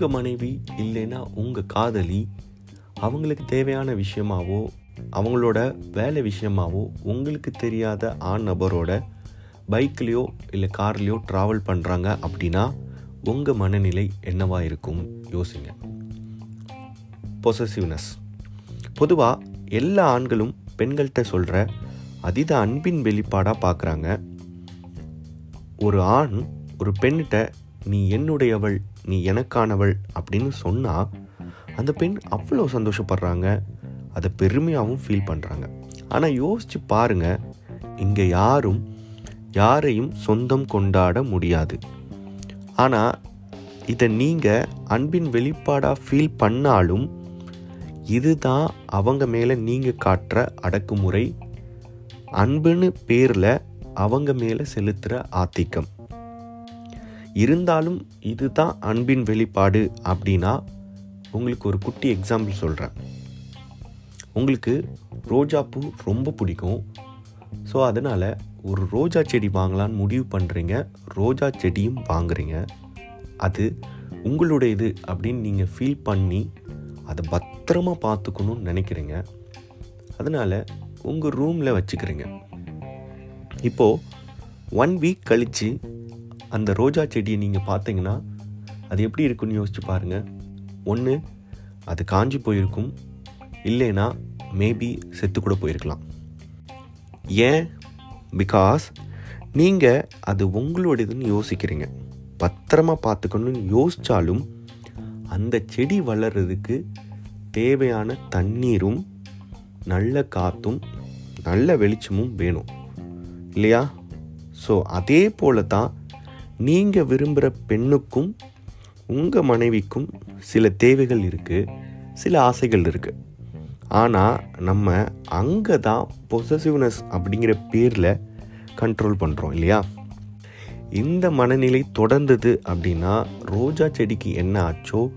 உங்கள் மனைவி இல்லைன்னா உங்கள் காதலி அவங்களுக்கு தேவையான விஷயமாவோ அவங்களோட வேலை விஷயமாவோ உங்களுக்கு தெரியாத ஆண் நபரோட பைக்லேயோ இல்லை கார்லேயோ ட்ராவல் பண்ணுறாங்க அப்படின்னா உங்கள் மனநிலை என்னவாக இருக்கும்? யோசிங்க. பொசசிவ்னஸ் பொதுவாக எல்லா ஆண்களும் பெண்கள்கிட்ட சொல்கிற அதீத அன்பின் வெளிப்பாடாக பார்க்குறாங்க ஒரு ஆண் ஒரு பெண்ணிட்ட நீ என்னுடையவள் நீ எனக்கானவள் அப்படின்னு சொன்னால் அந்த பெண் அவ்வளோ சந்தோஷப்படுறாங்க. அதை பெருமையாகவும் ஃபீல் பண்ணுறாங்க ஆனால் யோசித்து பாருங்க இங்கே யாரும் யாரையும் சொந்தம் கொண்டாட முடியாது. ஆனால் இதை நீங்கள் அன்பின் வெளிப்பாடாக ஃபீல் பண்ணாலும் இதுதான் அவங்க மேலே நீங்கள் காட்டுற அடக்குமுறை. அன்புன்னு பேரில் அவங்க மேலே செலுத்துகிற ஆத்திக்கம் இருந்தாலும் இதுதான் அன்பின் வெளிப்பாடு அப்படின்னா உங்களுக்கு ஒரு குட்டி எக்ஸாம்பிள் சொல்கிறேன் உங்களுக்கு ரோஜா பூ ரொம்ப பிடிக்கும். ஸோ அதனால் ஒரு ரோஜா செடி வாங்கலான்னு முடிவு பண்ணுறீங்க ரோஜா செடியும் வாங்குறீங்க. அது உங்களுடையது அப்படின்னு நீங்கள் ஃபீல் பண்ணி அதை பத்திரமா பார்த்துக்கணும்னு நினைக்கிறீங்க. அதனால் உங்கள் ரூமில் வச்சுக்கிறீங்க. இப்போது ஒன் வீக் கழித்து அந்த ரோஜா செடியை நீங்கள் பார்த்தீங்கன்னா அது எப்படி இருக்குன்னு யோசிச்சு பாருங்கள் ஒன்று அது காஞ்சி போயிருக்கும். இல்லைன்னா மேபி செத்து கூட போயிருக்கலாம். ஏன்? பிகாஸ் நீங்கள் அது உங்களுடையதுன்னு யோசிக்கிறீங்க. பத்திரமா பார்த்துக்கணும்னு யோசித்தாலும் அந்த செடி வளர்கிறதுக்கு தேவையான தண்ணீரும் நல்ல காற்றும் நல்ல வெளிச்சமும் வேணும். இல்லையா? ஸோ அதே போல தான் நீங்கள் விரும்புகிற பெண்ணுக்கும் உங்கள் மனைவிக்கும் சில தேவைகள் இருக்குது சில ஆசைகள் இருக்குது ஆனால் நம்ம அங்கே தான் பொசசிவ்னஸ் அப்படிங்கிற பேரில் கண்ட்ரோல் பண்ணுறோம் இல்லையா? இந்த மனநிலை தொடர்ந்தது அப்படின்னா ரோஜா செடிக்கு என்ன ஆச்சோ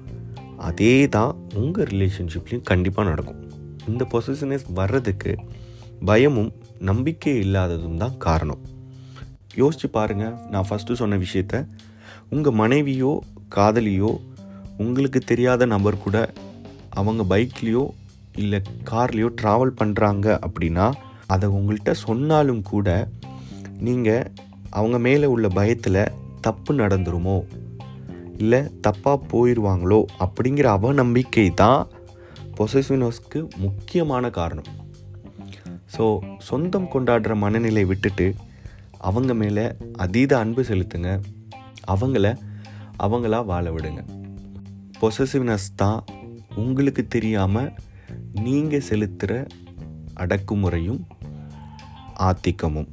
அதே தான் உங்கள் ரிலேஷன்ஷிப்லேயும் கண்டிப்பாக நடக்கும். இந்த பொசிஷனஸ் வர்றதுக்கு பயமும் நம்பிக்கை இல்லாததும் தான் காரணம். யோசிச்சு பாருங்கள் நான் ஃபஸ்ட்டு சொன்ன விஷயத்த. உங்கள் மனைவியோ காதலியோ உங்களுக்கு தெரியாத நபர் கூட அவங்க பைக்லேயோ இல்லை கார்லேயோ ட்ராவல் பண்ணுறாங்க அப்படின்னா அதை உங்கள்கிட்ட சொன்னாலும் கூட நீங்கள் அவங்க மேலே உள்ள பயத்தில் தப்பு நடந்துருமோ? இல்லை தப்பாக போயிடுவாங்களோ அப்படிங்கிற அவநம்பிக்கை தான் பொசசிவ்னஸ்க்கு முக்கியமான காரணம். ஸோ சொந்தம் கொண்டாடுற மனநிலை விட்டுட்டு அவங்க மேலே அதீத அன்பு செலுத்துங்க. அவங்கள அவங்களா வாழ விடுங்க. பொசசிவ்னஸ் தான் உங்களுக்கு தெரியாமல் நீங்கள் செலுத்துகிற அடக்குமுறையும் ஆத்திக்கமும்